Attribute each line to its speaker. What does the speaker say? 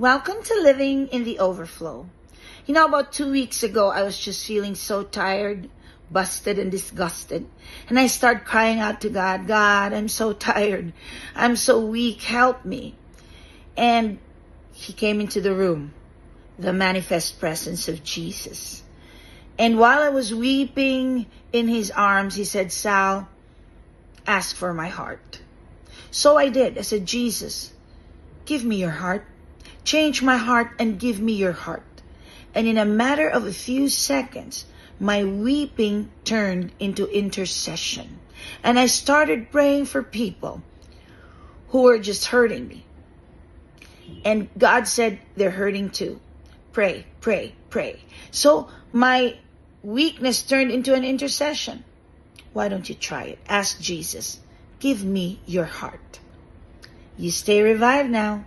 Speaker 1: Welcome to Living in the Overflow. You know, about two weeks ago, I was just feeling so tired, busted, and disgusted. And I started crying out to God, God, I'm so tired. I'm so weak. Help me. And He came into the room, the manifest presence of Jesus. And while I was weeping in His arms, He said, Sal, ask for my heart. So I did. I said, Jesus, give me your heart. Change my heart and give me your heart. And in a matter of a few seconds, my weeping turned into intercession. And I started praying for people who were just hurting me. And God said, they're hurting too. Pray, pray, pray. So my weakness turned into an intercession. Why don't you try it? Ask Jesus, give me your heart. You stay revived now.